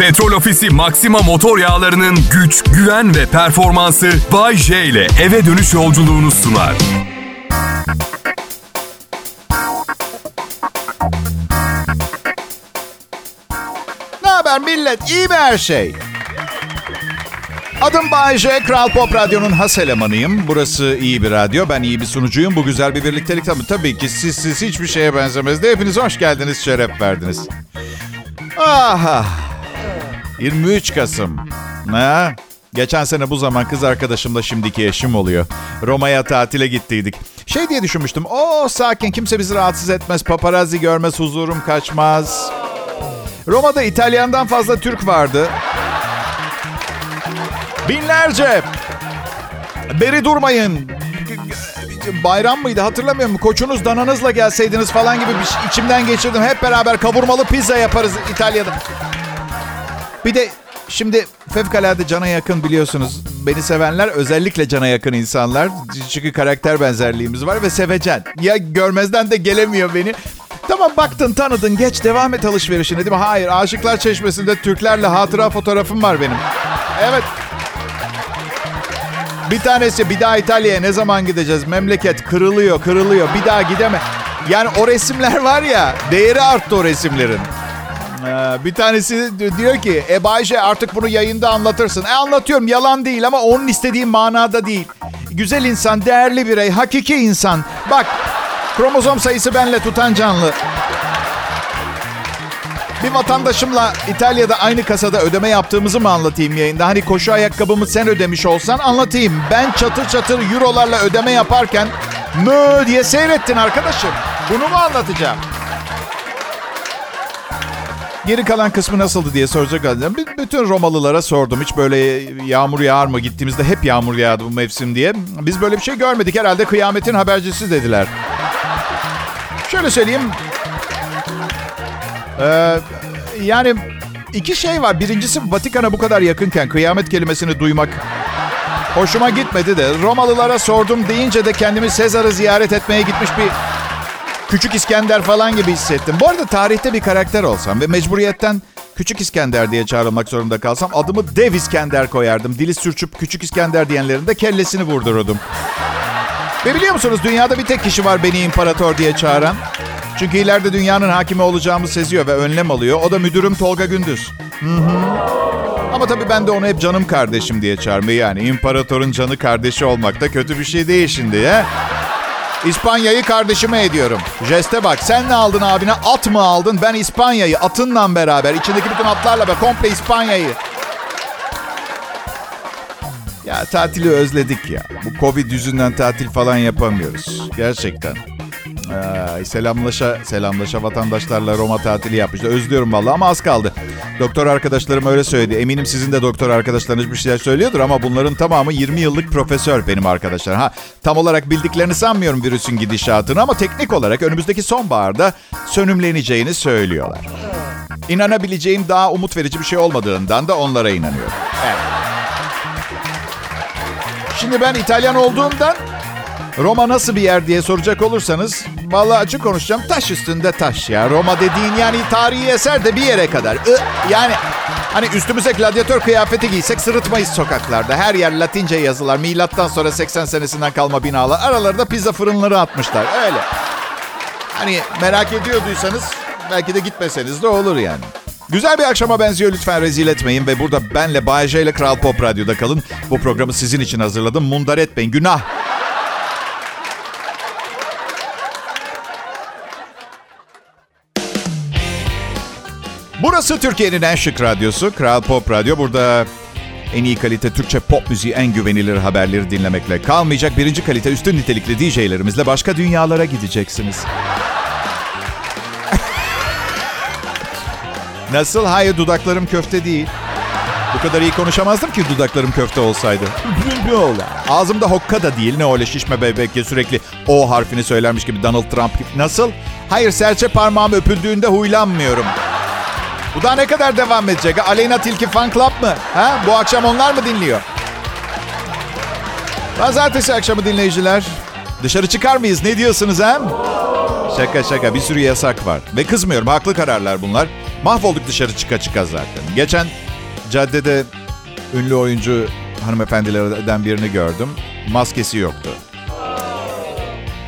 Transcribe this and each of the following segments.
Petrol Ofisi Maxima motor yağlarının güç, güven ve performansı Bay J ile eve dönüş yolculuğunu sunar. Ne haber millet? İyi mi her şey? Adım Bay J. Kral Pop Radyo'nun has elemanıyım. Burası iyi bir radyo. Ben iyi bir sunucuyum. Bu güzel bir birliktelik tabii. Tabii ki siz, siz hiçbir şeye benzemez. Hepiniz hoş geldiniz, şeref verdiniz. Aha. 23 Kasım. Ha? Geçen sene bu zaman kız arkadaşımla şimdiki eşim oluyor. Roma'ya tatile gittiydik. Şey diye düşünmüştüm. O sakin kimse bizi rahatsız etmez. Paparazzi görmez, huzurum kaçmaz. Roma'da İtalyan'dan fazla Türk vardı. Binlerce. Beri durmayın. Bayram mıydı hatırlamıyorum. Koçunuz dananızla gelseydiniz falan gibi bir şey içimden geçirdim. Hep beraber kavurmalı pizza yaparız İtalya'da. Bir de şimdi fevkalade cana yakın biliyorsunuz. Beni sevenler özellikle cana yakın insanlar. Çünkü karakter benzerliğimiz var ve sevecen. Ya görmezden de gelemiyor beni. Tamam baktın tanıdın geç devam et alışverişine değil mi? Hayır Aşıklar Çeşmesi'nde Türklerle hatıra fotoğrafım var benim. Evet. Bir tanesi bir daha İtalya'ya ne zaman gideceğiz? Memleket kırılıyor kırılıyor bir daha gideme. Yani o resimler var ya değeri arttı o resimlerin. Ee, bir tanesi diyor ki e Bayce artık bunu yayında anlatırsın. E anlatıyorum yalan değil ama onun istediği manada değil. Güzel insan, değerli birey, hakiki insan. Bak kromozom sayısı benle tutan canlı. Bir vatandaşımla İtalya'da aynı kasada ödeme yaptığımızı mı anlatayım yayında? Hani koşu ayakkabımı sen ödemiş olsan anlatayım. Ben çatır çatır eurolarla ödeme yaparken mö diye seyrettin arkadaşım. Bunu mu anlatacağım? Geri kalan kısmı nasıldı diye soracak. B- Bütün Romalılara sordum. Hiç böyle yağmur yağar mı? Gittiğimizde hep yağmur yağdı bu mevsim diye. Biz böyle bir şey görmedik. Herhalde kıyametin habercisi dediler. Şöyle söyleyeyim. Ee, yani iki şey var. Birincisi Vatikan'a bu kadar yakınken kıyamet kelimesini duymak hoşuma gitmedi de. Romalılara sordum deyince de kendimi Sezar'ı ziyaret etmeye gitmiş bir Küçük İskender falan gibi hissettim. Bu arada tarihte bir karakter olsam ve mecburiyetten Küçük İskender diye çağrılmak zorunda kalsam adımı Dev İskender koyardım. Dili sürçüp Küçük İskender diyenlerin de kellesini vurdururdum. Ve biliyor musunuz dünyada bir tek kişi var beni imparator diye çağıran. Çünkü ileride dünyanın hakimi olacağımı seziyor ve önlem alıyor. O da müdürüm Tolga Gündüz. Ama tabii ben de onu hep canım kardeşim diye çağırmayı yani imparatorun canı kardeşi olmak da kötü bir şey değil şimdi ya. İspanya'yı kardeşime ediyorum. Jeste bak sen ne aldın abine? At mı aldın? Ben İspanya'yı atınla beraber içindeki bütün atlarla ve komple İspanya'yı. Ya tatili özledik ya. Bu Covid yüzünden tatil falan yapamıyoruz. Gerçekten. Ee, selamlaşa selamlaşa vatandaşlarla Roma tatili yapmıştı. Özlüyorum vallahi ama az kaldı. Doktor arkadaşlarım öyle söyledi. Eminim sizin de doktor arkadaşlarınız bir şeyler söylüyordur ama bunların tamamı 20 yıllık profesör benim arkadaşlar. Ha tam olarak bildiklerini sanmıyorum virüsün gidişatını ama teknik olarak önümüzdeki sonbaharda sönümleneceğini söylüyorlar. İnanabileceğim daha umut verici bir şey olmadığından da onlara inanıyorum. Evet. Şimdi ben İtalyan olduğumdan Roma nasıl bir yer diye soracak olursanız vallahi açık konuşacağım taş üstünde taş ya. Roma dediğin yani tarihi eser de bir yere kadar. Yani hani üstümüze gladyatör kıyafeti giysek sırıtmayız sokaklarda. Her yer Latince yazılar. Milattan sonra 80 senesinden kalma binalar. Aralarında pizza fırınları atmışlar. Öyle. Hani merak ediyorduysanız belki de gitmeseniz de olur yani. Güzel bir akşama benziyor lütfen rezil etmeyin ve burada benle Bay J ile Kral Pop Radyo'da kalın. Bu programı sizin için hazırladım. Mundar etmeyin. Günah. Burası Türkiye'nin en şık radyosu. Kral Pop Radyo. Burada en iyi kalite Türkçe pop müziği, en güvenilir haberleri dinlemekle kalmayacak. Birinci kalite üstün nitelikli DJ'lerimizle başka dünyalara gideceksiniz. Nasıl? Hayır dudaklarım köfte değil. Bu kadar iyi konuşamazdım ki dudaklarım köfte olsaydı. Ağzımda hokka da değil. Ne öyle şişme bebek ya sürekli O harfini söylermiş gibi Donald Trump gibi. Nasıl? Hayır serçe parmağım öpüldüğünde huylanmıyorum. Bu daha ne kadar devam edecek? Aleyna Tilki Fan Club mı? Ha? Bu akşam onlar mı dinliyor? Pazartesi akşamı dinleyiciler. Dışarı çıkar mıyız? Ne diyorsunuz ha? Şaka şaka bir sürü yasak var. Ve kızmıyorum haklı kararlar bunlar. Mahvolduk dışarı çıka çıka zaten. Geçen caddede ünlü oyuncu hanımefendilerden birini gördüm. Maskesi yoktu.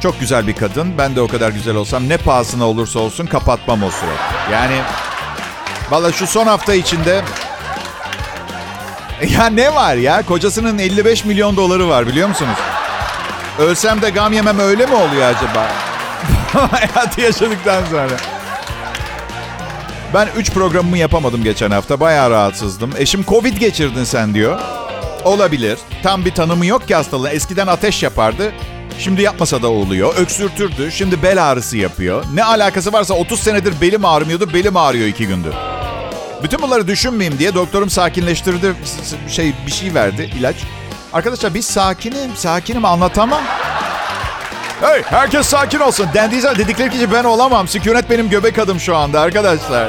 Çok güzel bir kadın. Ben de o kadar güzel olsam ne pahasına olursa olsun kapatmam o suratı. Yani valla şu son hafta içinde ya ne var ya? Kocasının 55 milyon doları var biliyor musunuz? Ölsem de gam yemem öyle mi oluyor acaba? Hayatı yaşadıktan sonra. Ben 3 programımı yapamadım geçen hafta. Bayağı rahatsızdım. Eşim Covid geçirdin sen diyor. Olabilir. Tam bir tanımı yok ki hastalığın. Eskiden ateş yapardı. Şimdi yapmasa da oluyor. Öksürtürdü. Şimdi bel ağrısı yapıyor. Ne alakası varsa 30 senedir belim ağrımıyordu. Belim ağrıyor 2 gündür. Bütün bunları düşünmeyeyim diye doktorum sakinleştirdi. Şey bir şey verdi ilaç. Arkadaşlar biz sakinim, sakinim anlatamam. Hey herkes sakin olsun. Dendiyse dedikleri kişi ben olamam. Sükunet benim göbek adım şu anda arkadaşlar.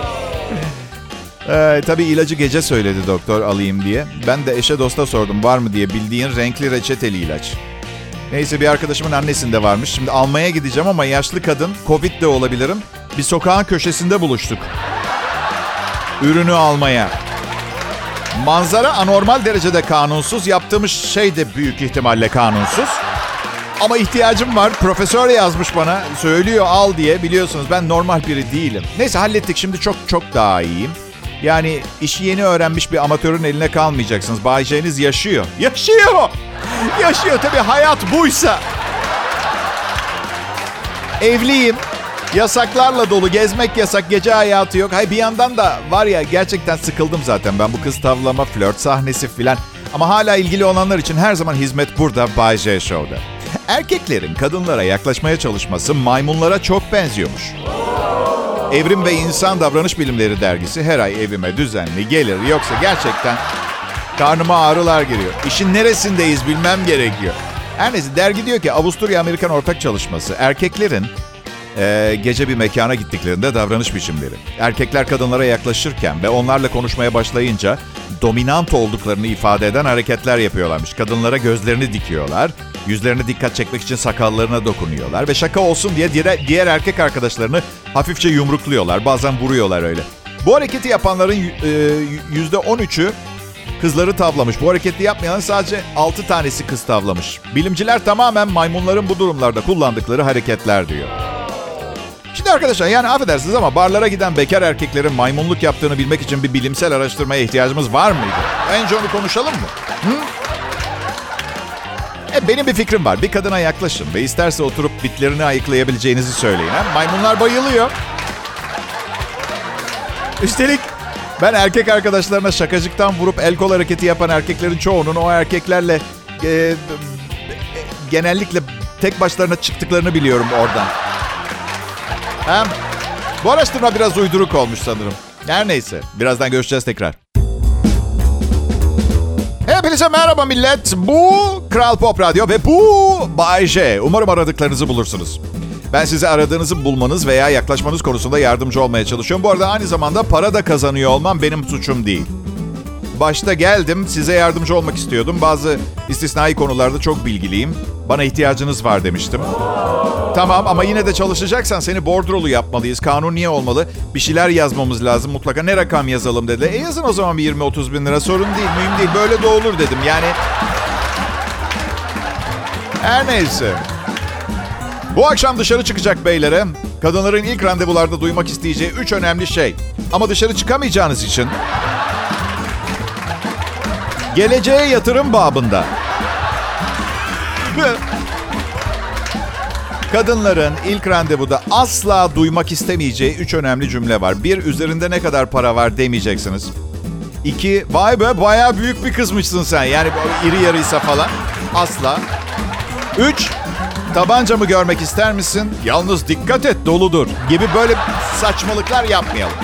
Ee, tabii ilacı gece söyledi doktor alayım diye. Ben de eşe dosta sordum var mı diye bildiğin renkli reçeteli ilaç. Neyse bir arkadaşımın annesinde varmış. Şimdi almaya gideceğim ama yaşlı kadın, Covid de olabilirim. Bir sokağın köşesinde buluştuk. Ürünü almaya. Manzara anormal derecede kanunsuz. Yaptığımız şey de büyük ihtimalle kanunsuz. Ama ihtiyacım var. Profesör yazmış bana. Söylüyor al diye. Biliyorsunuz ben normal biri değilim. Neyse hallettik. Şimdi çok çok daha iyiyim. Yani işi yeni öğrenmiş bir amatörün eline kalmayacaksınız. Bay J'niz yaşıyor. Yaşıyor. Yaşıyor tabii hayat buysa. Evliyim. Yasaklarla dolu. Gezmek yasak. Gece hayatı yok. Hay bir yandan da var ya gerçekten sıkıldım zaten. Ben bu kız tavlama, flört sahnesi filan. Ama hala ilgili olanlar için her zaman hizmet burada Bay J Show'da. Erkeklerin kadınlara yaklaşmaya çalışması maymunlara çok benziyormuş. Evrim ve İnsan Davranış Bilimleri dergisi her ay evime düzenli gelir. Yoksa gerçekten karnıma ağrılar giriyor. İşin neresindeyiz bilmem gerekiyor. Her neyse dergi diyor ki Avusturya-Amerikan ortak çalışması erkeklerin e, gece bir mekana gittiklerinde davranış biçimleri. Erkekler kadınlara yaklaşırken ve onlarla konuşmaya başlayınca dominant olduklarını ifade eden hareketler yapıyorlarmış. Kadınlara gözlerini dikiyorlar, yüzlerine dikkat çekmek için sakallarına dokunuyorlar ve şaka olsun diye diğer, diğer erkek arkadaşlarını hafifçe yumrukluyorlar. Bazen vuruyorlar öyle. Bu hareketi yapanların yüzde 13'ü kızları tavlamış. Bu hareketi yapmayan sadece 6 tanesi kız tavlamış. Bilimciler tamamen maymunların bu durumlarda kullandıkları hareketler diyor. Şimdi arkadaşlar yani affedersiniz ama barlara giden bekar erkeklerin maymunluk yaptığını bilmek için bir bilimsel araştırmaya ihtiyacımız var mıydı? Önce onu konuşalım mı? Hı? E, benim bir fikrim var. Bir kadına yaklaşın ve isterse oturup bitlerini ayıklayabileceğinizi söyleyin. Ha? Maymunlar bayılıyor. Üstelik ben erkek arkadaşlarına şakacıktan vurup el kol hareketi yapan erkeklerin çoğunun o erkeklerle e, genellikle tek başlarına çıktıklarını biliyorum oradan. Hem bu araştırma biraz uyduruk olmuş sanırım. Her neyse. Birazdan görüşeceğiz tekrar. Hepinize merhaba millet. Bu Kral Pop Radyo ve bu Bay J. Umarım aradıklarınızı bulursunuz. Ben size aradığınızı bulmanız veya yaklaşmanız konusunda yardımcı olmaya çalışıyorum. Bu arada aynı zamanda para da kazanıyor olmam benim suçum değil. Başta geldim, size yardımcı olmak istiyordum. Bazı istisnai konularda çok bilgiliyim. Bana ihtiyacınız var demiştim. Tamam ama yine de çalışacaksan seni bordrolu yapmalıyız. Kanun niye olmalı? Bir şeyler yazmamız lazım mutlaka. Ne rakam yazalım dedi. E yazın o zaman bir 20-30 bin lira. Sorun değil, mühim değil. Böyle de olur dedim. Yani... Her neyse. Bu akşam dışarı çıkacak beylere kadınların ilk randevularda duymak isteyeceği üç önemli şey. Ama dışarı çıkamayacağınız için geleceğe yatırım babında. Kadınların ilk randevuda asla duymak istemeyeceği üç önemli cümle var. Bir, üzerinde ne kadar para var demeyeceksiniz. İki, vay be bayağı büyük bir kızmışsın sen. Yani iri yarıysa falan. Asla. Üç, tabancamı görmek ister misin? Yalnız dikkat et doludur. Gibi böyle saçmalıklar yapmayalım.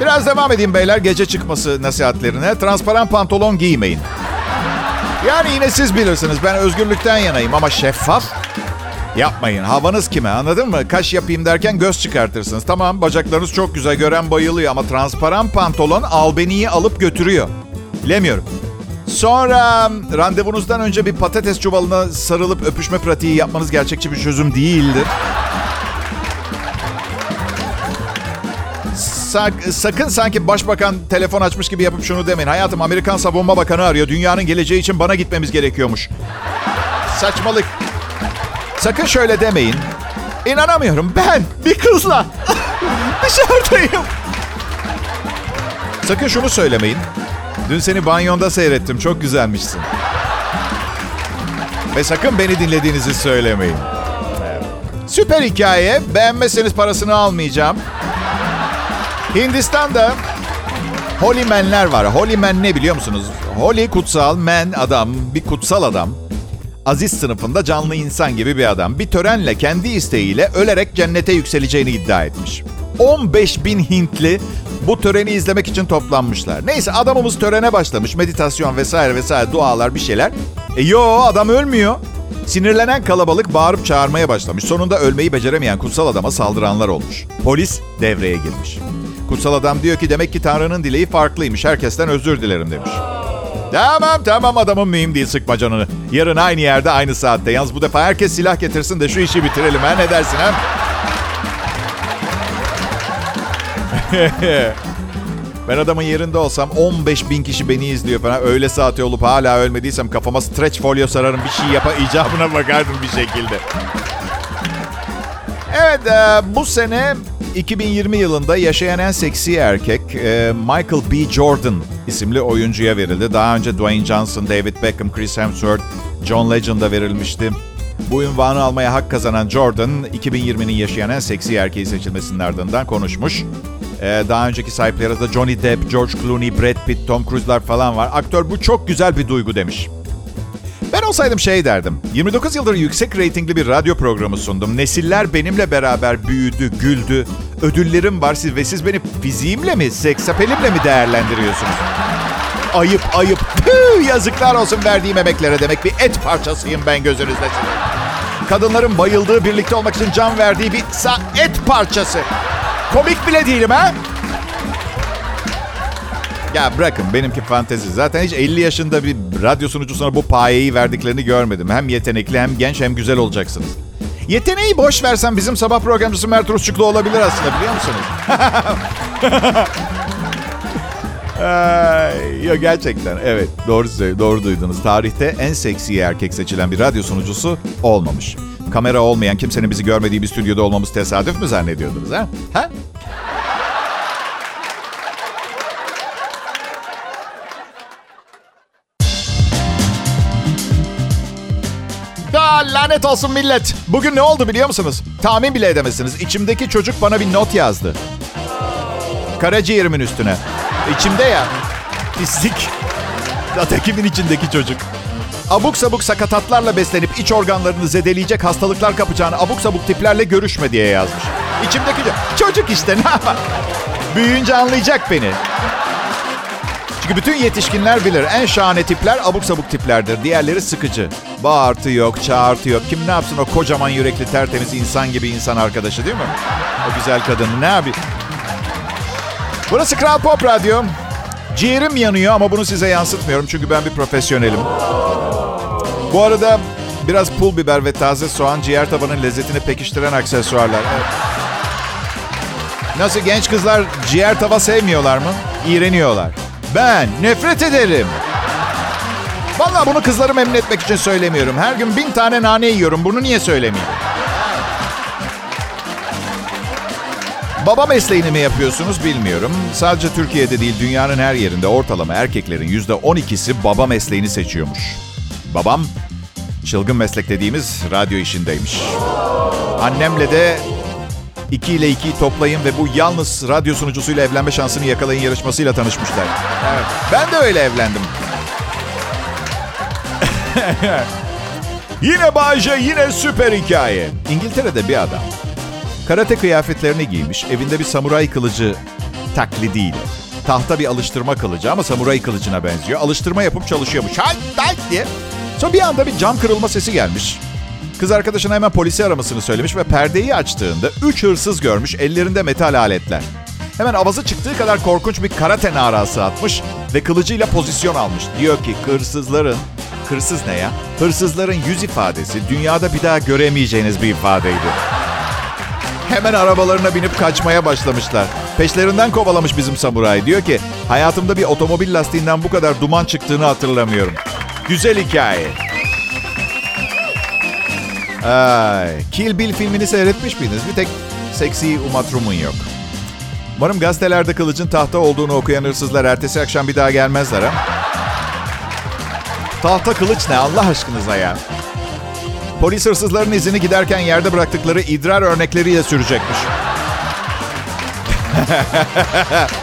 Biraz devam edeyim beyler gece çıkması nasihatlerine. Transparan pantolon giymeyin. Yani yine siz bilirsiniz ben özgürlükten yanayım ama şeffaf Yapmayın. Havanız kime anladın mı? Kaş yapayım derken göz çıkartırsınız. Tamam bacaklarınız çok güzel gören bayılıyor ama transparan pantolon albeniyi alıp götürüyor. Bilemiyorum. Sonra randevunuzdan önce bir patates çuvalına sarılıp öpüşme pratiği yapmanız gerçekçi bir çözüm değildir. Sak- sakın sanki başbakan telefon açmış gibi yapıp şunu demeyin. Hayatım Amerikan Savunma Bakanı arıyor. Dünyanın geleceği için bana gitmemiz gerekiyormuş. Saçmalık. Sakın şöyle demeyin. İnanamıyorum ben bir kızla dışarıdayım. Sakın şunu söylemeyin. Dün seni banyonda seyrettim. Çok güzelmişsin. Ve sakın beni dinlediğinizi söylemeyin. Süper hikaye. Beğenmezseniz parasını almayacağım. Hindistan'da Holy Man'ler var. Holy Man ne biliyor musunuz? Holy kutsal, man adam, bir kutsal adam. Aziz sınıfında canlı insan gibi bir adam. Bir törenle kendi isteğiyle ölerek cennete yükseleceğini iddia etmiş. 15 bin Hintli bu töreni izlemek için toplanmışlar. Neyse adamımız törene başlamış. Meditasyon vesaire vesaire dualar bir şeyler. E yo adam ölmüyor. Sinirlenen kalabalık bağırıp çağırmaya başlamış. Sonunda ölmeyi beceremeyen kutsal adama saldıranlar olmuş. Polis devreye girmiş. Kutsal adam diyor ki demek ki Tanrı'nın dileği farklıymış. Herkesten özür dilerim demiş. Tamam tamam adamın mühim değil sıkma canını. Yarın aynı yerde aynı saatte. Yalnız bu defa herkes silah getirsin de şu işi bitirelim ha ne dersin ha? ben adamın yerinde olsam 15 bin kişi beni izliyor falan. Öyle saati olup hala ölmediysem kafama stretch folyo sararım bir şey yapa icabına bakardım bir şekilde. Evet e, bu sene 2020 yılında yaşayan en seksi erkek e, Michael B. Jordan isimli oyuncuya verildi. Daha önce Dwayne Johnson, David Beckham, Chris Hemsworth, John Legend'a verilmişti. Bu ünvanı almaya hak kazanan Jordan, 2020'nin yaşayan en seksi erkeği seçilmesinin ardından konuşmuş. Ee, daha önceki sahipleri arasında Johnny Depp, George Clooney, Brad Pitt, Tom Cruise'lar falan var. Aktör bu çok güzel bir duygu demiş. Ben olsaydım şey derdim. 29 yıldır yüksek reytingli bir radyo programı sundum. Nesiller benimle beraber büyüdü, güldü. Ödüllerim var siz ve siz beni fiziğimle mi, seksapelimle mi değerlendiriyorsunuz? Ayıp, ayıp. Püh, yazıklar olsun verdiğim emeklere demek bir et parçasıyım ben gözünüzde. Kadınların bayıldığı, birlikte olmak için can verdiği bir sa- et parçası. Komik bile değilim ha? Ya bırakın benimki fantezi. Zaten hiç 50 yaşında bir radyo sunucusuna bu payeyi verdiklerini görmedim. Hem yetenekli hem genç hem güzel olacaksınız. Yeteneği boş versen bizim sabah programcısı Mert Rusçuklu olabilir aslında biliyor musunuz? Yok gerçekten evet doğru doğru duydunuz. Tarihte en seksi erkek seçilen bir radyo sunucusu olmamış. Kamera olmayan kimsenin bizi görmediği bir stüdyoda olmamız tesadüf mü zannediyordunuz ha? Ha? Lanet olsun millet. Bugün ne oldu biliyor musunuz? Tahmin bile edemezsiniz. İçimdeki çocuk bana bir not yazdı. Karaciğerimin üstüne. İçimde ya. Pislik. Zaten kimin içindeki çocuk? Abuk sabuk sakatatlarla beslenip iç organlarını zedeleyecek hastalıklar kapacağını abuk sabuk tiplerle görüşme diye yazmış. İçimdeki ço- çocuk işte ne yapar? Büyüyünce anlayacak beni. Çünkü bütün yetişkinler bilir en şahane tipler abuk sabuk tiplerdir. Diğerleri sıkıcı. Bağırtı yok, çağırtı yok. Kim ne yapsın o kocaman yürekli tertemiz insan gibi insan arkadaşı değil mi? O güzel kadın ne yapayım? Burası Kral Pop Radyo. Ciğerim yanıyor ama bunu size yansıtmıyorum çünkü ben bir profesyonelim. Bu arada biraz pul biber ve taze soğan ciğer tabanın lezzetini pekiştiren aksesuarlar. Evet. Nasıl genç kızlar ciğer tava sevmiyorlar mı? İğreniyorlar. Ben nefret ederim. Vallahi bunu kızları memnun etmek için söylemiyorum. Her gün bin tane nane yiyorum. Bunu niye söylemeyeyim? Baba mesleğini mi yapıyorsunuz bilmiyorum. Sadece Türkiye'de değil dünyanın her yerinde ortalama erkeklerin yüzde 12'si baba mesleğini seçiyormuş. Babam çılgın meslek dediğimiz radyo işindeymiş. Annemle de 2 ile 2'yi toplayın ve bu yalnız radyo sunucusuyla evlenme şansını yakalayın yarışmasıyla tanışmışlar. Evet, ben de öyle evlendim. yine Bayce, yine süper hikaye. İngiltere'de bir adam karate kıyafetlerini giymiş, evinde bir samuray kılıcı taklidiyle. Tahta bir alıştırma kılıcı ama samuray kılıcına benziyor. Alıştırma yapıp çalışıyormuş. Hay, hay diye. Sonra bir anda bir cam kırılma sesi gelmiş. Kız arkadaşına hemen polisi aramasını söylemiş ve perdeyi açtığında üç hırsız görmüş ellerinde metal aletler. Hemen avazı çıktığı kadar korkunç bir karate narası atmış ve kılıcıyla pozisyon almış. Diyor ki hırsızların, hırsız ne ya? Hırsızların yüz ifadesi dünyada bir daha göremeyeceğiniz bir ifadeydi. Hemen arabalarına binip kaçmaya başlamışlar. Peşlerinden kovalamış bizim samuray. Diyor ki hayatımda bir otomobil lastiğinden bu kadar duman çıktığını hatırlamıyorum. Güzel hikaye. Ay, Kill Bill filmini seyretmiş miydiniz? Bir tek seksi Uma Thurman yok. Umarım gazetelerde kılıcın tahta olduğunu okuyan hırsızlar ertesi akşam bir daha gelmezler ha. Tahta kılıç ne Allah aşkınıza ya. Polis hırsızların izini giderken yerde bıraktıkları idrar örnekleriyle sürecekmiş.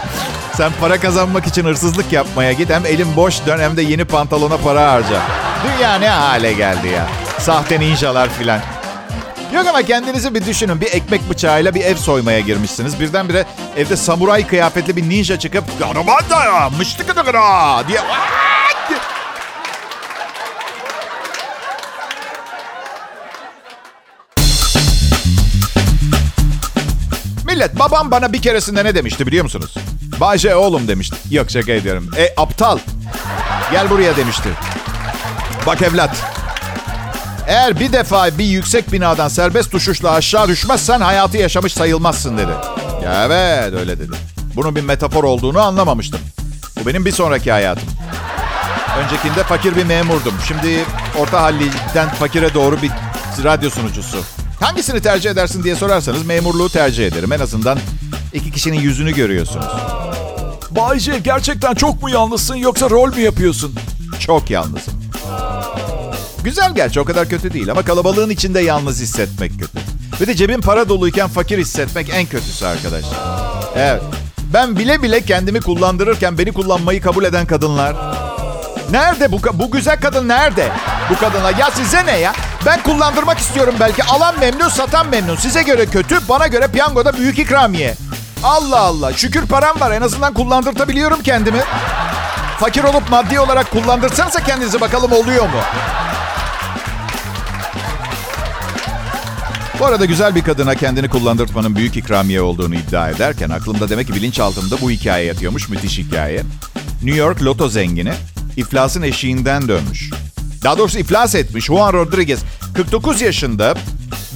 Sen para kazanmak için hırsızlık yapmaya git. Hem elin boş dön hem de yeni pantolona para harca. Dünya ne hale geldi ya. Sahte ninjalar filan. Yok ama kendinizi bir düşünün. Bir ekmek bıçağıyla bir ev soymaya girmişsiniz. Birdenbire evde samuray kıyafetli bir ninja çıkıp diye Millet babam bana bir keresinde ne demişti biliyor musunuz? Bayce oğlum demişti. Yok şaka ediyorum. E aptal. Gel buraya demişti. Bak evlat. Eğer bir defa bir yüksek binadan serbest uçuşla aşağı düşmezsen hayatı yaşamış sayılmazsın dedi. Evet öyle dedi. Bunun bir metafor olduğunu anlamamıştım. Bu benim bir sonraki hayatım. Öncekinde fakir bir memurdum. Şimdi orta halliden fakire doğru bir radyo sunucusu. Hangisini tercih edersin diye sorarsanız memurluğu tercih ederim. En azından iki kişinin yüzünü görüyorsunuz. Bayce gerçekten çok mu yalnızsın yoksa rol mü yapıyorsun? Çok yalnızım. Güzel gerçi o kadar kötü değil ama kalabalığın içinde yalnız hissetmek kötü. Ve de cebin para doluyken fakir hissetmek en kötüsü arkadaşlar. Evet. Ben bile bile kendimi kullandırırken beni kullanmayı kabul eden kadınlar. Nerede bu, bu güzel kadın nerede? Bu kadınlar. Ya size ne ya? Ben kullandırmak istiyorum belki. Alan memnun, satan memnun. Size göre kötü, bana göre piyangoda büyük ikramiye. Allah Allah. Şükür param var. En azından kullandırtabiliyorum kendimi. Fakir olup maddi olarak kullandırsanıza kendinizi bakalım oluyor mu? Bu arada güzel bir kadına kendini kullandırtmanın büyük ikramiye olduğunu iddia ederken aklımda demek ki bilinçaltımda bu hikaye yatıyormuş. Müthiş hikaye. New York loto zengini iflasın eşiğinden dönmüş. Daha doğrusu iflas etmiş Juan Rodriguez 49 yaşında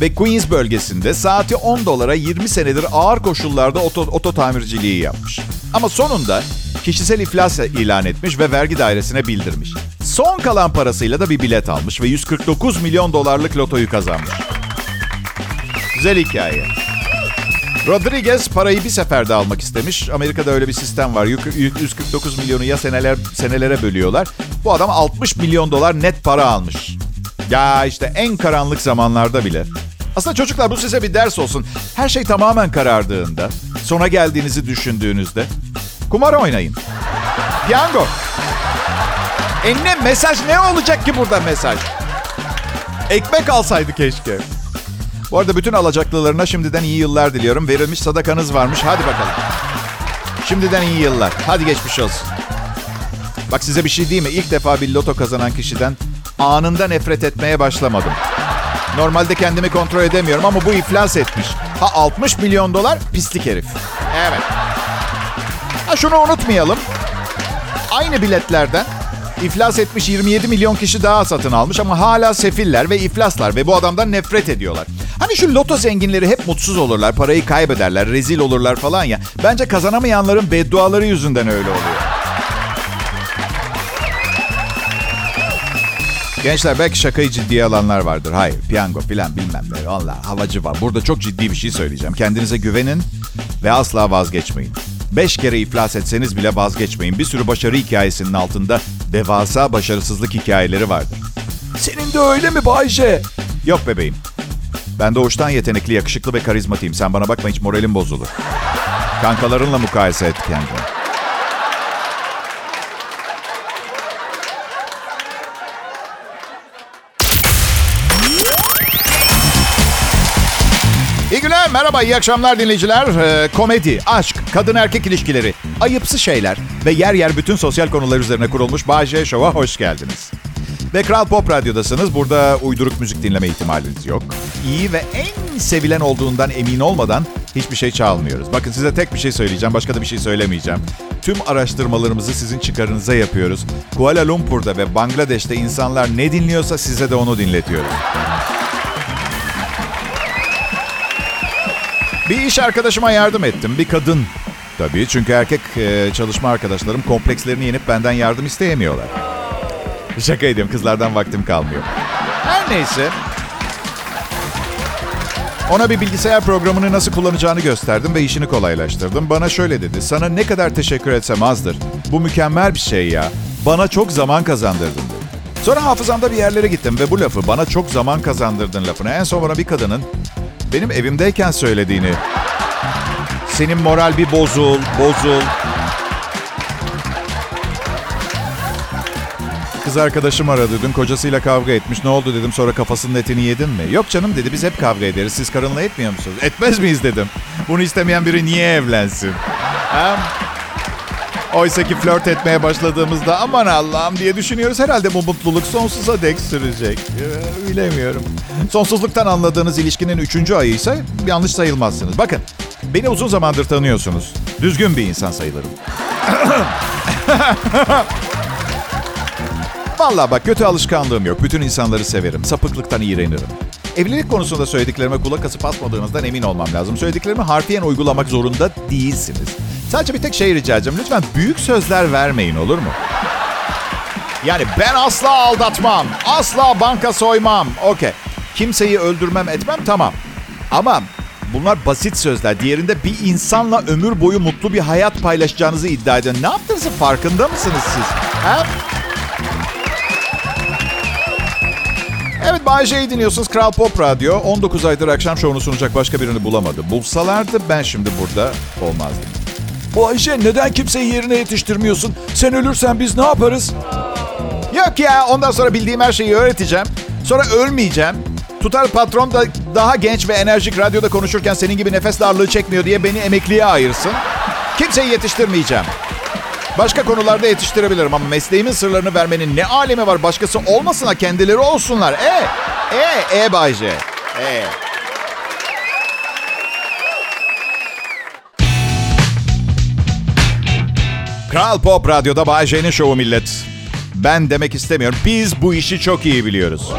ve Queens bölgesinde saati 10 dolara 20 senedir ağır koşullarda oto, oto tamirciliği yapmış. Ama sonunda kişisel iflas ilan etmiş ve vergi dairesine bildirmiş. Son kalan parasıyla da bir bilet almış ve 149 milyon dolarlık lotoyu kazanmış. Güzel hikaye. Rodriguez parayı bir seferde almak istemiş. Amerika'da öyle bir sistem var. 149 milyonu ya seneler senelere bölüyorlar. Bu adam 60 milyon dolar net para almış. Ya işte en karanlık zamanlarda bile. Aslında çocuklar bu size bir ders olsun. Her şey tamamen karardığında, sona geldiğinizi düşündüğünüzde kumar oynayın. Piyango. E ne mesaj ne olacak ki burada mesaj? Ekmek alsaydı keşke. Bu arada bütün alacaklılarına şimdiden iyi yıllar diliyorum. Verilmiş sadakanız varmış. Hadi bakalım. Şimdiden iyi yıllar. Hadi geçmiş olsun. Bak size bir şey diyeyim mi? İlk defa bir loto kazanan kişiden anında nefret etmeye başlamadım. Normalde kendimi kontrol edemiyorum ama bu iflas etmiş. Ha 60 milyon dolar pislik herif. Evet. Ha şunu unutmayalım. Aynı biletlerden iflas etmiş 27 milyon kişi daha satın almış ama hala sefiller ve iflaslar ve bu adamdan nefret ediyorlar. Hani şu loto zenginleri hep mutsuz olurlar, parayı kaybederler, rezil olurlar falan ya. Bence kazanamayanların bedduaları yüzünden öyle oluyor. Gençler belki şakayı ciddiye alanlar vardır. Hayır, piyango filan bilmem ne. Valla havacı var. Burada çok ciddi bir şey söyleyeceğim. Kendinize güvenin ve asla vazgeçmeyin. Beş kere iflas etseniz bile vazgeçmeyin. Bir sürü başarı hikayesinin altında devasa başarısızlık hikayeleri vardır. Senin de öyle mi Bayce? Yok bebeğim. Ben doğuştan yetenekli, yakışıklı ve karizmatiyim. Sen bana bakma hiç moralim bozulur. Kankalarınla mukayese et kendini. İyi günler, merhaba, iyi akşamlar dinleyiciler. Ee, komedi, aşk, kadın erkek ilişkileri, ayıpsı şeyler ve yer yer bütün sosyal konular üzerine kurulmuş Bağcay Show'a hoş geldiniz. Ve Kral Pop Radyo'dasınız. Burada uyduruk müzik dinleme ihtimaliniz yok. İyi ve en sevilen olduğundan emin olmadan hiçbir şey çalmıyoruz. Bakın size tek bir şey söyleyeceğim. Başka da bir şey söylemeyeceğim. Tüm araştırmalarımızı sizin çıkarınıza yapıyoruz. Kuala Lumpur'da ve Bangladeş'te insanlar ne dinliyorsa size de onu dinletiyoruz. Bir iş arkadaşıma yardım ettim. Bir kadın. Tabii çünkü erkek e, çalışma arkadaşlarım komplekslerini yenip benden yardım isteyemiyorlar. Şaka ediyorum kızlardan vaktim kalmıyor. Her neyse. Ona bir bilgisayar programını nasıl kullanacağını gösterdim ve işini kolaylaştırdım. Bana şöyle dedi. Sana ne kadar teşekkür etsem azdır. Bu mükemmel bir şey ya. Bana çok zaman kazandırdın dedi. Sonra hafızamda bir yerlere gittim ve bu lafı bana çok zaman kazandırdın lafını en son bana bir kadının benim evimdeyken söylediğini. Senin moral bir bozul, bozul. Kız arkadaşım aradı. Dün kocasıyla kavga etmiş. Ne oldu dedim. Sonra kafasının etini yedin mi? Yok canım dedi. Biz hep kavga ederiz. Siz karınla etmiyor musunuz? Etmez miyiz dedim. Bunu istemeyen biri niye evlensin? Ha? Oysa ki flört etmeye başladığımızda aman Allah'ım diye düşünüyoruz. Herhalde bu mutluluk sonsuza dek sürecek. Ee, bilemiyorum. Sonsuzluktan anladığınız ilişkinin üçüncü ayı ise yanlış sayılmazsınız. Bakın beni uzun zamandır tanıyorsunuz. Düzgün bir insan sayılırım. Vallahi bak kötü alışkanlığım yok. Bütün insanları severim. Sapıklıktan iğrenirim. Evlilik konusunda söylediklerime kulak asıp asmadığınızdan emin olmam lazım. Söylediklerimi harfiyen uygulamak zorunda değilsiniz. Sadece bir tek şey rica edeceğim. Lütfen büyük sözler vermeyin olur mu? Yani ben asla aldatmam. Asla banka soymam. Okey. Kimseyi öldürmem etmem tamam. Ama bunlar basit sözler. Diğerinde bir insanla ömür boyu mutlu bir hayat paylaşacağınızı iddia edin. Ne yaptığınızı farkında mısınız siz? Ha? Evet Bay J'yi dinliyorsunuz. Kral Pop Radyo. 19 aydır akşam şovunu sunacak başka birini bulamadı. Bulsalardı ben şimdi burada olmazdım. Bu Ayşe neden kimseyi yerine yetiştirmiyorsun? Sen ölürsen biz ne yaparız? Yok ya ondan sonra bildiğim her şeyi öğreteceğim. Sonra ölmeyeceğim. Tutar patron da daha genç ve enerjik radyoda konuşurken senin gibi nefes darlığı çekmiyor diye beni emekliye ayırsın. Kimseyi yetiştirmeyeceğim. Başka konularda yetiştirebilirim ama mesleğimin sırlarını vermenin ne alemi var başkası olmasına kendileri olsunlar. E, e, e Bayce. E. Kral Pop Radyo'da Bay J'nin şovu millet. Ben demek istemiyorum. Biz bu işi çok iyi biliyoruz.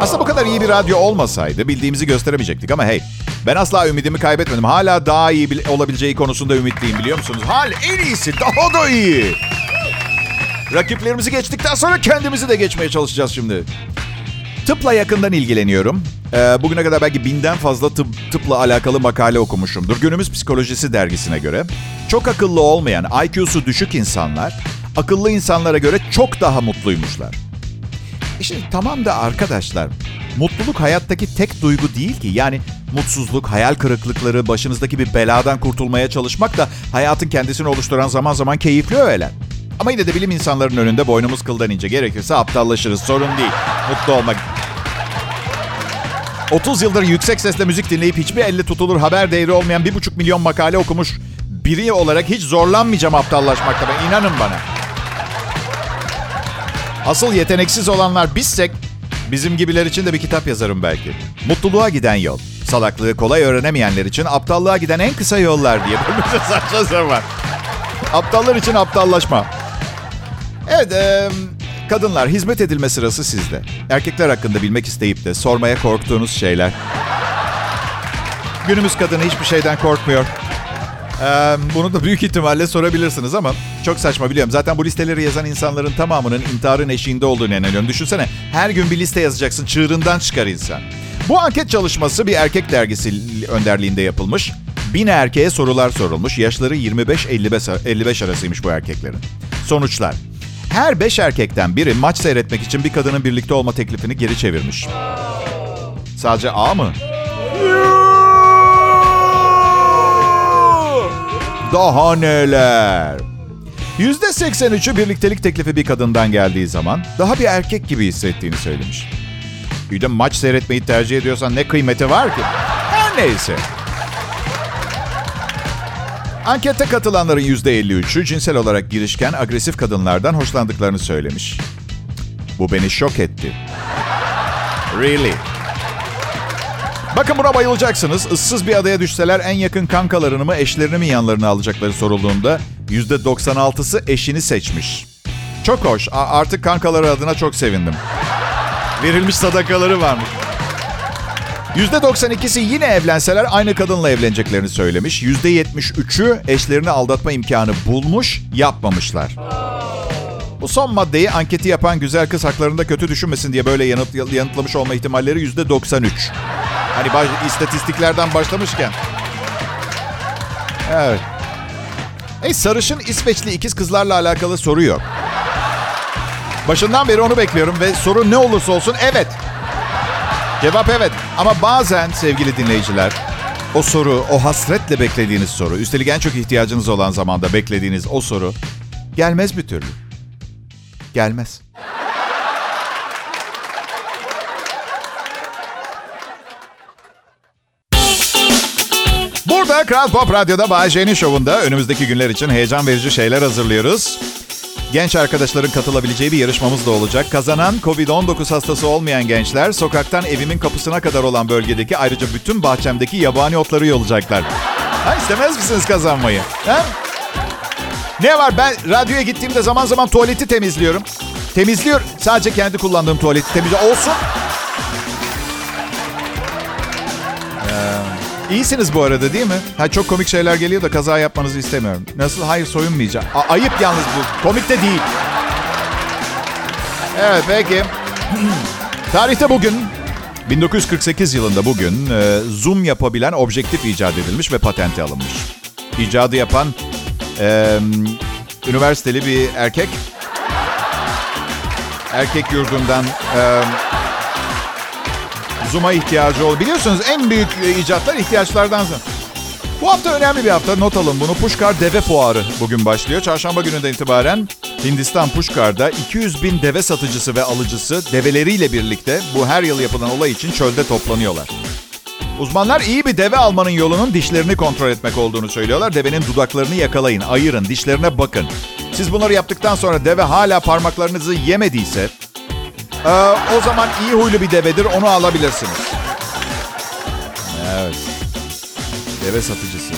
Aslında bu kadar iyi bir radyo olmasaydı bildiğimizi gösteremeyecektik ama hey. Ben asla ümidimi kaybetmedim. Hala daha iyi bil- olabileceği konusunda ümitliyim biliyor musunuz? Hal en iyisi, daha da iyi. Rakiplerimizi geçtikten sonra kendimizi de geçmeye çalışacağız şimdi. Tıpla yakından ilgileniyorum. Ee, bugüne kadar belki binden fazla tıp, tıpla alakalı makale okumuşumdur. Günümüz Psikolojisi dergisine göre çok akıllı olmayan, IQ'su düşük insanlar akıllı insanlara göre çok daha mutluymuşlar. İşte tamam da arkadaşlar, mutluluk hayattaki tek duygu değil ki. Yani mutsuzluk, hayal kırıklıkları, başınızdaki bir beladan kurtulmaya çalışmak da hayatın kendisini oluşturan zaman zaman keyifli öğeler. Ama yine de bilim insanların önünde boynumuz kıldan ince. Gerekirse aptallaşırız, sorun değil. Mutlu olmak 30 yıldır yüksek sesle müzik dinleyip hiçbir elle tutulur haber değeri olmayan bir buçuk milyon makale okumuş biri olarak hiç zorlanmayacağım aptallaşmakta. Ben inanın bana. Asıl yeteneksiz olanlar bizsek bizim gibiler için de bir kitap yazarım belki. Mutluluğa giden yol. Salaklığı kolay öğrenemeyenler için aptallığa giden en kısa yollar diye bir saçma sapan. Aptallar için aptallaşma. Evet, e, kadınlar hizmet edilme sırası sizde. Erkekler hakkında bilmek isteyip de sormaya korktuğunuz şeyler. Günümüz kadını hiçbir şeyden korkmuyor. Ee, bunu da büyük ihtimalle sorabilirsiniz ama çok saçma biliyorum. Zaten bu listeleri yazan insanların tamamının intiharın eşiğinde olduğunu inanıyorum. Düşünsene her gün bir liste yazacaksın çığırından çıkar insan. Bu anket çalışması bir erkek dergisi önderliğinde yapılmış. Bin erkeğe sorular sorulmuş. Yaşları 25-55 arasıymış bu erkeklerin. Sonuçlar. Her beş erkekten biri maç seyretmek için bir kadının birlikte olma teklifini geri çevirmiş. Sadece A mı? Daha neler? %83'ü birliktelik teklifi bir kadından geldiği zaman daha bir erkek gibi hissettiğini söylemiş. Bir de maç seyretmeyi tercih ediyorsan ne kıymeti var ki? Her neyse. Ankete katılanların %53'ü cinsel olarak girişken agresif kadınlardan hoşlandıklarını söylemiş. Bu beni şok etti. Really? Bakın buna bayılacaksınız. Issız bir adaya düşseler en yakın kankalarını mı eşlerini mi yanlarına alacakları sorulduğunda %96'sı eşini seçmiş. Çok hoş. A- artık kankaları adına çok sevindim. Verilmiş sadakaları varmış. %92'si yine evlenseler aynı kadınla evleneceklerini söylemiş. %73'ü eşlerini aldatma imkanı bulmuş, yapmamışlar. Bu son maddeyi anketi yapan güzel kız haklarında kötü düşünmesin diye böyle yanıt, yanıtlamış olma ihtimalleri %93. Hani baş, istatistiklerden başlamışken. Evet. Hey, sarışın İsveçli ikiz kızlarla alakalı soru yok. Başından beri onu bekliyorum ve soru ne olursa olsun evet. Cevap evet. Ama bazen sevgili dinleyiciler o soru, o hasretle beklediğiniz soru, üstelik en çok ihtiyacınız olan zamanda beklediğiniz o soru gelmez bir türlü. Gelmez. Kral Pop Radyo'da Bay şovunda önümüzdeki günler için heyecan verici şeyler hazırlıyoruz. Genç arkadaşların katılabileceği bir yarışmamız da olacak. Kazanan COVID-19 hastası olmayan gençler sokaktan evimin kapısına kadar olan bölgedeki ayrıca bütün bahçemdeki yabani otları yolacaklar. Ha istemez misiniz kazanmayı? Ha? Ne var ben radyoya gittiğimde zaman zaman tuvaleti temizliyorum. Temizliyor. Sadece kendi kullandığım tuvaleti temizliyor. Olsun. İyisiniz bu arada değil mi? Ha, çok komik şeyler geliyor da kaza yapmanızı istemiyorum. Nasıl? Hayır soyunmayacağım. A- ayıp yalnız bu. Komik de değil. Evet peki. Tarihte bugün 1948 yılında bugün e, zoom yapabilen objektif icat edilmiş ve patente alınmış. İcadı yapan e, üniversiteli bir erkek. Erkek yurdundan e, zoom'a ihtiyacı ol. Biliyorsunuz en büyük icatlar ihtiyaçlardan sonra. Bu hafta önemli bir hafta. Not alın bunu. Pushkar Deve Fuarı bugün başlıyor. Çarşamba gününden itibaren Hindistan Pushkar'da 200 bin deve satıcısı ve alıcısı develeriyle birlikte bu her yıl yapılan olay için çölde toplanıyorlar. Uzmanlar iyi bir deve almanın yolunun dişlerini kontrol etmek olduğunu söylüyorlar. Devenin dudaklarını yakalayın, ayırın, dişlerine bakın. Siz bunları yaptıktan sonra deve hala parmaklarınızı yemediyse ee, o zaman iyi huylu bir devedir, onu alabilirsiniz. Evet. Deve satıcısı.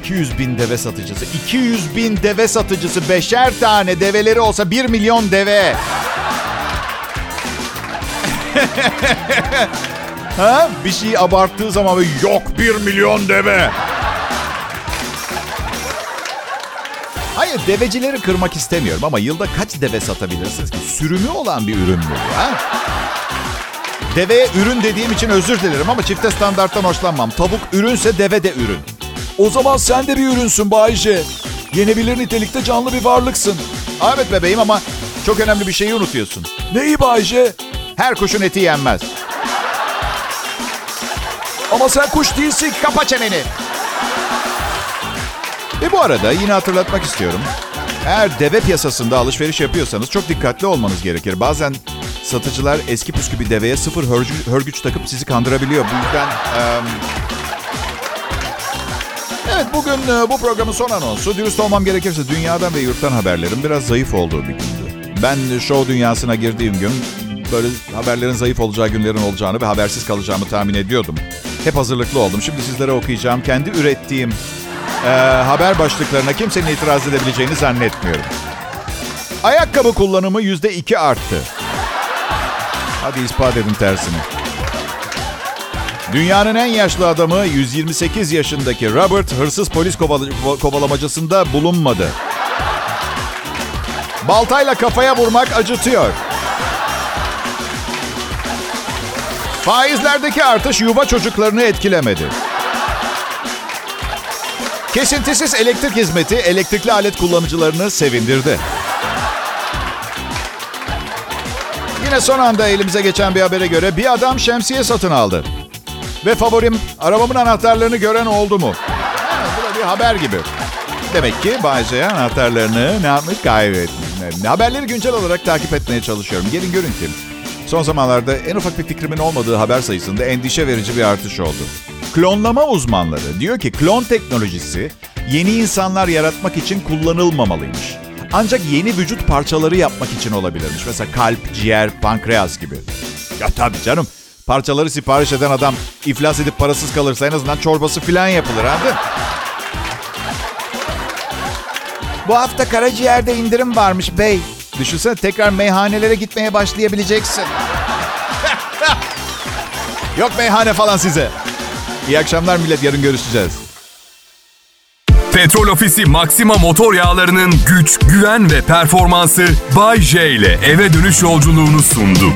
200 bin deve satıcısı. 200 bin deve satıcısı. Beşer tane develeri olsa 1 milyon deve. ha? Bir şey abarttığı zaman yok 1 milyon deve. Hayır devecileri kırmak istemiyorum ama yılda kaç deve satabilirsiniz ki? Sürümü olan bir ürün mü bu ha? Deveye ürün dediğim için özür dilerim ama çifte standarttan hoşlanmam. Tavuk ürünse deve de ürün. O zaman sen de bir ürünsün Bayce. Yenebilir nitelikte canlı bir varlıksın. Evet bebeğim ama çok önemli bir şeyi unutuyorsun. Neyi Bayce? Her kuşun eti yenmez. Ama sen kuş değilsin. Kapa çeneni. Ve bu arada yine hatırlatmak istiyorum. Eğer deve piyasasında alışveriş yapıyorsanız çok dikkatli olmanız gerekir. Bazen satıcılar eski püskü bir deveye sıfır hörgü- hörgüç takıp sizi kandırabiliyor. Bu yüzden... em, Evet bugün e, bu programın son anonsu. Dürüst olmam gerekirse dünyadan ve yurttan haberlerin biraz zayıf olduğu bir gündü. Ben show dünyasına girdiğim gün böyle haberlerin zayıf olacağı günlerin olacağını ve habersiz kalacağımı tahmin ediyordum. Hep hazırlıklı oldum. Şimdi sizlere okuyacağım. Kendi ürettiğim e, haber başlıklarına kimsenin itiraz edebileceğini zannetmiyorum. Ayakkabı kullanımı yüzde iki arttı. Hadi ispat edin tersini. Dünyanın en yaşlı adamı 128 yaşındaki Robert hırsız polis kovala- kovalamacasında bulunmadı. Baltayla kafaya vurmak acıtıyor. Faizlerdeki artış yuva çocuklarını etkilemedi. Kesintisiz elektrik hizmeti elektrikli alet kullanıcılarını sevindirdi. Yine son anda elimize geçen bir habere göre bir adam şemsiye satın aldı. Ve favorim arabamın anahtarlarını gören oldu mu? Ha, bu da bir haber gibi. Demek ki Bayce anahtarlarını ne yapmış kaybetmiş. Haberleri güncel olarak takip etmeye çalışıyorum. Gelin görün ki son zamanlarda en ufak bir fikrimin olmadığı haber sayısında endişe verici bir artış oldu. Klonlama uzmanları diyor ki klon teknolojisi yeni insanlar yaratmak için kullanılmamalıymış. Ancak yeni vücut parçaları yapmak için olabilirmiş. Mesela kalp, ciğer, pankreas gibi. Ya tabii canım. Parçaları sipariş eden adam iflas edip parasız kalırsa en azından çorbası filan yapılır abi. Bu hafta karaciğerde indirim varmış bey. Düşünsene tekrar meyhanelere gitmeye başlayabileceksin. Yok meyhane falan size. İyi akşamlar millet. Yarın görüşeceğiz. Petrol Ofisi Maxima motor yağlarının güç, güven ve performansı Bay J ile eve dönüş yolculuğunu sundu.